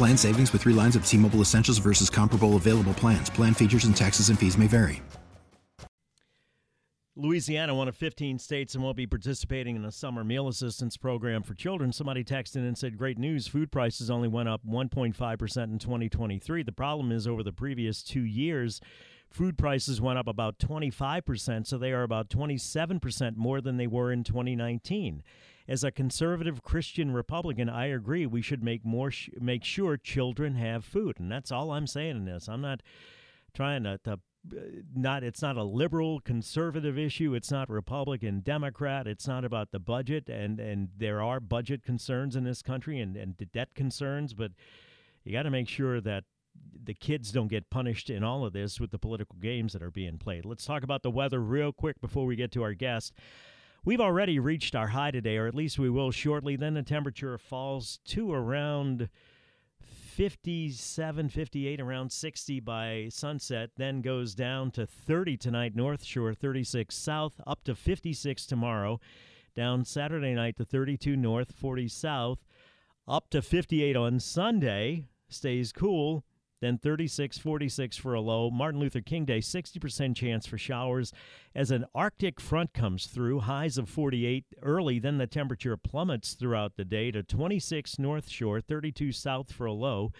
Plan savings with three lines of T Mobile Essentials versus comparable available plans. Plan features and taxes and fees may vary. Louisiana, one of 15 states, and will be participating in a summer meal assistance program for children. Somebody texted in and said, Great news, food prices only went up 1.5% in 2023. The problem is, over the previous two years, food prices went up about 25%, so they are about 27% more than they were in 2019 as a conservative Christian Republican, I agree we should make more sh- make sure children have food, and that's all I'm saying in this. I'm not trying to, to uh, not it's not a liberal conservative issue. It's not republican democrat. It's not about the budget and and there are budget concerns in this country and and debt concerns but you got to make sure that the kids don't get punished in all of this with the political games that are being played. Let's talk about the weather real quick before we get to our guest We've already reached our high today, or at least we will shortly. Then the temperature falls to around 57, 58, around 60 by sunset, then goes down to 30 tonight, North Shore, 36 south, up to 56 tomorrow. Down Saturday night to 32 north, 40 south, up to 58 on Sunday. Stays cool then 36 46 for a low. Martin Luther King Day, 60% chance for showers as an Arctic front comes through. Highs of 48 early, then the temperature plummets throughout the day to 26 North Shore, 32 South for a low.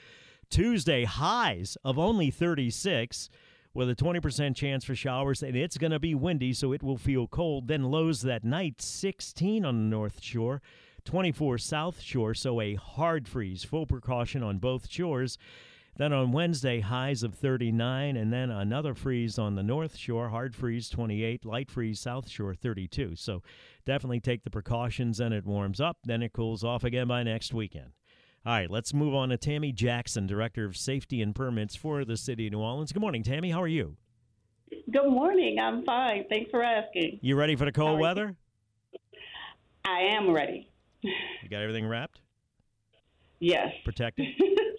Tuesday, highs of only 36 with a 20% chance for showers, and it's going to be windy, so it will feel cold. Then lows that night, 16 on the North Shore. 24 South Shore, so a hard freeze. Full precaution on both shores. Then on Wednesday, highs of 39, and then another freeze on the North Shore, hard freeze 28, light freeze South Shore 32. So definitely take the precautions and it warms up. Then it cools off again by next weekend. All right, let's move on to Tammie Jackson, Director of Safety and Permits for the City of New Orleans. Good morning, Tammie. How are you? Good morning. I'm fine. Thanks for asking. You ready for the cold weather? I am ready. You got everything wrapped? Yes. Protected?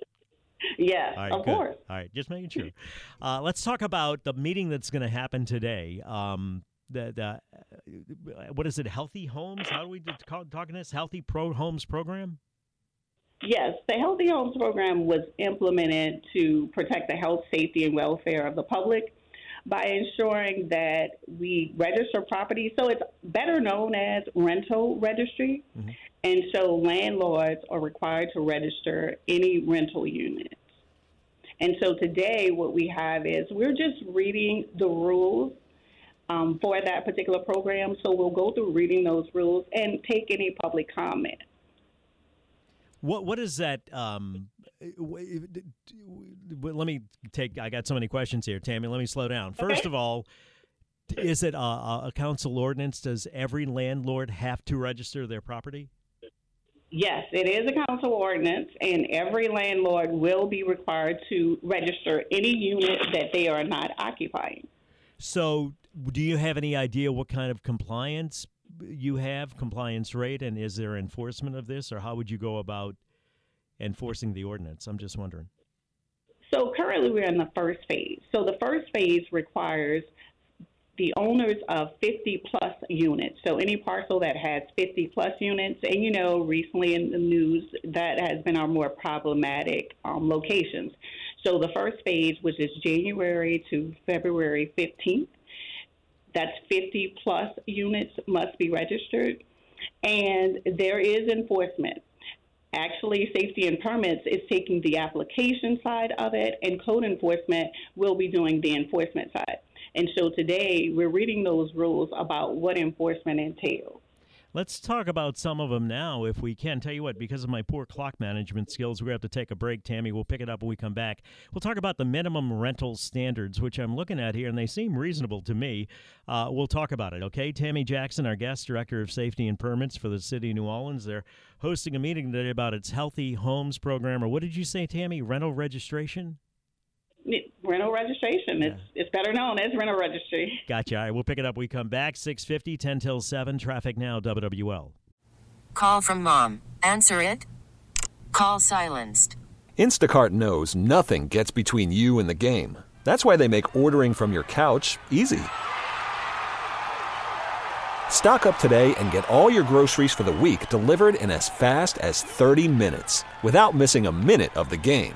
Yes, right, of good. course. All right, just making sure. Uh, let's talk about the meeting that's going to happen today. Um, the, the uh, what is it? Healthy Homes? How do we call, talking this? Healthy Pro Homes program? Yes, the Healthy Homes program was implemented to protect the health, safety, and welfare of the public by ensuring that we register property. So it's better known as rental registry. Mm-hmm. And so landlords are required to register any rental units. And so today, what we have is we're just reading the rules um, for that particular program. So we'll go through reading those rules and take any public comment. What what is that? Um, let me take. I got so many questions here, Tammie. Let me slow down. First okay. of all, is it a, a council ordinance? Does every landlord have to register their property? Yes, it is a council ordinance, and every landlord will be required to register any unit that they are not occupying. So, do you have any idea what kind of compliance you have, compliance rate, and is there enforcement of this, or how would you go about enforcing the ordinance? I'm just wondering. So, currently, we're in the first phase. So, the first phase requires the owners of 50 plus units. So any parcel that has 50 plus units, and you know, recently in the news, that has been our more problematic um, locations. So the first phase, which is January to February 15th, that's 50 plus units must be registered, and there is enforcement. Actually, safety and permits is taking the application side of it, and code enforcement will be doing the enforcement side. And so today we're reading those rules about what enforcement entails. Let's talk about some of them now, if we can. Tell you what, because of my poor clock management skills, we're going to have to take a break. Tammie, we'll pick it up when we come back. We'll talk about the minimum rental standards, which I'm looking at here, and they seem reasonable to me. Uh, we'll talk about it, okay? Tammie Jackson, our guest director of safety and permits for the city of New Orleans, they're hosting a meeting today about its Healthy Homes program, or what did you say, Tammie? Rental registration? Rental registration. It's it's better known as rental registry. Gotcha. All right, we'll pick it up. We come back 650, 10 till 7. Traffic now, WWL. Call from mom. Answer it. Call silenced. Instacart knows nothing gets between you and the game. That's why they make ordering from your couch easy. Stock up today and get all your groceries for the week delivered in as fast as 30 minutes without missing a minute of the game.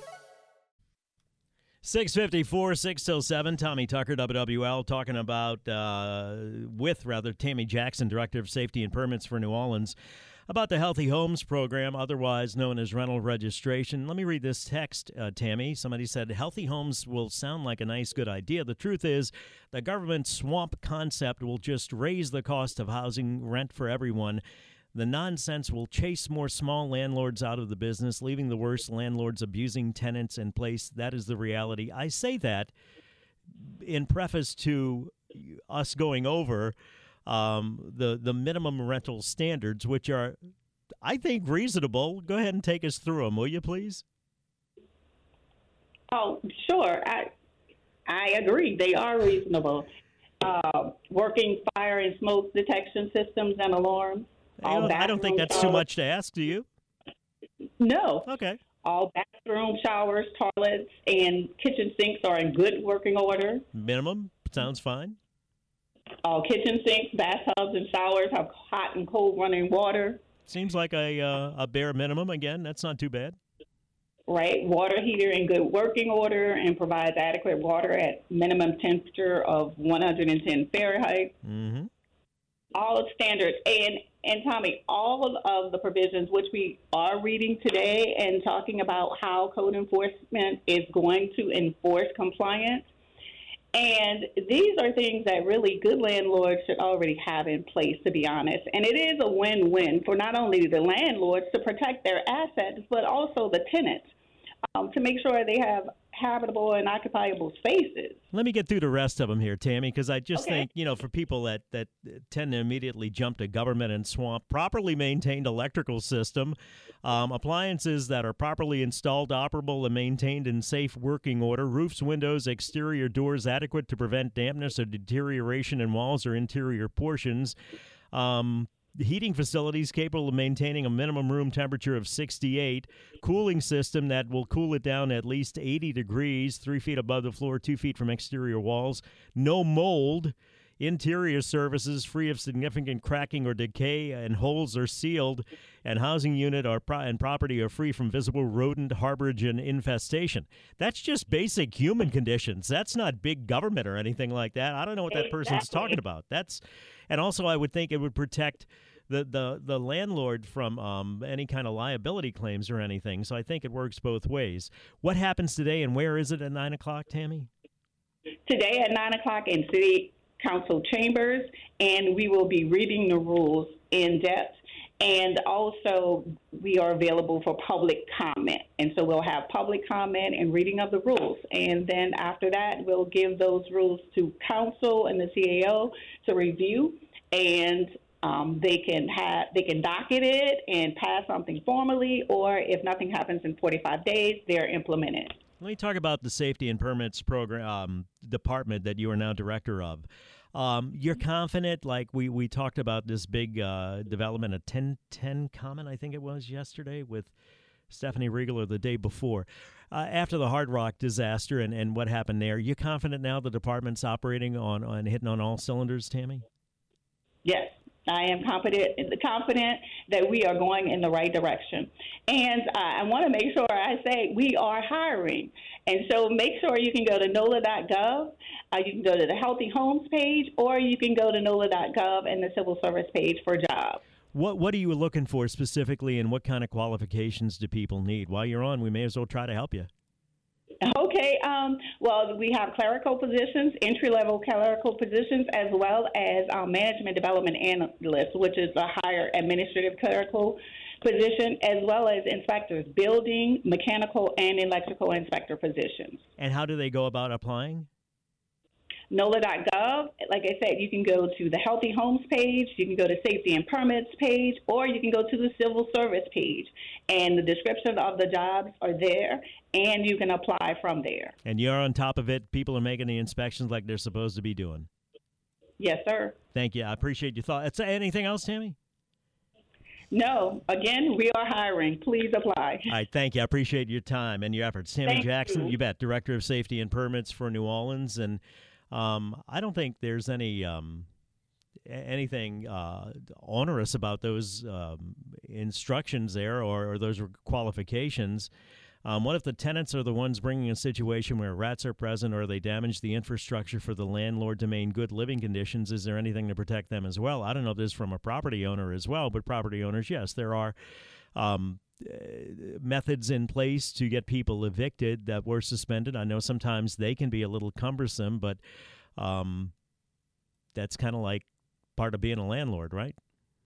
654, 6 till 7. Tommy Tucker, WWL, talking about, uh, with rather, Tammie Jackson, Director of Safety and Permits for New Orleans, about the Healthy Homes program, otherwise known as rental registration. Let me read this text, uh, Tammie. Somebody said, Healthy homes will sound like a nice, good idea. The truth is, the government swamp concept will just raise the cost of housing rent for everyone the nonsense will chase more small landlords out of the business, leaving the worst landlords abusing tenants in place. That is the reality. I say that in preface to us going over um, the the minimum rental standards, which are, I think, reasonable. Go ahead and take us through them, will you, please? Oh, sure. I I agree. They are reasonable. Uh, working fire and smoke detection systems and alarms I don't, I don't think that's too much to ask. Do you? No. Okay. All bathroom showers, toilets, and kitchen sinks are in good working order. Minimum sounds fine. All kitchen sinks, bathtubs, and showers have hot and cold running water. Seems like a uh, a bare minimum. Again, that's not too bad. Right, water heater in good working order and provides adequate water at minimum temperature of 110 Fahrenheit. Mm-hmm. All standards and and Tommy, all of the provisions which we are reading today and talking about how code enforcement is going to enforce compliance. And these are things that really good landlords should already have in place, to be honest. And it is a win win for not only the landlords to protect their assets, but also the tenants um, to make sure they have habitable and occupiable spaces. Let me get through the rest of them here, Tammie, because I just okay. think, you know, for people that, that tend to immediately jump to government and swamp, properly maintained electrical system, um, appliances that are properly installed, operable, and maintained in safe working order, roofs, windows, exterior doors adequate to prevent dampness or deterioration in walls or interior portions. Um, heating facilities capable of maintaining a minimum room temperature of 68, cooling system that will cool it down at least 80 degrees, three feet above the floor, two feet from exterior walls, no mold. Interior services free of significant cracking or decay, and holes are sealed, and housing unit or pro- and property are free from visible rodent harborage and infestation. That's just basic human conditions. That's not big government or anything like that. I don't know what that person's talking about. That's, and also I would think it would protect the the the landlord from um, any kind of liability claims or anything. So I think it works both ways. What happens today, and where is it at nine o'clock, Tammie? Today at nine o'clock in City Council chambers, and we will be reading the rules in depth. And also, we are available for public comment. And so we'll have public comment and reading of the rules. And then after that, we'll give those rules to council and the CAO to review. And um, they can have they can docket it and pass something formally, or if nothing happens in 45 days, they're implemented. Let me talk about the safety and permits program um, department that you are now director of. Um, you're confident, like we, we talked about this big uh, development, a 1010 Common, I think it was yesterday, with Stephanie Riegel the day before. Uh, after the Hard Rock disaster and, and what happened there, you confident now the department's operating on, on hitting on all cylinders, Tammie? Yes. I am confident confident that we are going in the right direction. And uh, I want to make sure I say we are hiring. And so make sure you can go to NOLA.gov. Uh, you can go to the Healthy Homes page, or you can go to NOLA.gov and the Civil Service page for jobs. What What are you looking for specifically, and what kind of qualifications do people need? While you're on, we may as well try to help you. Okay. Um, well, we have clerical positions, entry level clerical positions, as well as um, management development analyst, which is a higher administrative clerical position, as well as inspectors, building, mechanical, and electrical inspector positions. And how do they go about applying? NOLA.gov, like I said, you can go to the Healthy Homes page, you can go to Safety and Permits page, or you can go to the Civil Service page. And the description of the jobs are there, and you can apply from there. And you're on top of it. People are making the inspections like they're supposed to be doing. Yes, sir. Thank you. I appreciate your thought. Anything else, Tammie? No. Again, we are hiring. Please apply. All right. Thank you. I appreciate your time and your efforts. Tammie thank Jackson, you. you bet, Director of Safety and Permits for New Orleans. And um, I don't think there's any um, anything uh, onerous about those um, instructions there or, or those qualifications. Um, what if the tenants are the ones bringing a situation where rats are present or they damage the infrastructure for the landlord to maintain good living conditions? Is there anything to protect them as well? I don't know if this is from a property owner as well, but property owners, yes, there are um, uh, methods in place to get people evicted that were suspended. I know sometimes they can be a little cumbersome, but um, that's kind of like part of being a landlord, right?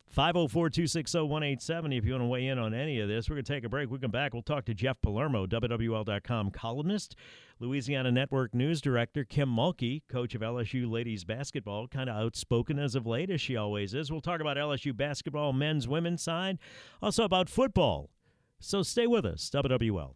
504 260 187 if you want to weigh in on any of this. We're going to take a break. We come back. We'll talk to Jeff Palermo, WWL.com columnist, Louisiana Network News Director, Kim Mulkey, coach of LSU ladies basketball, kind of outspoken as of late, as she always is. We'll talk about LSU basketball, men's, women's side, also about football. So stay with us, WWL.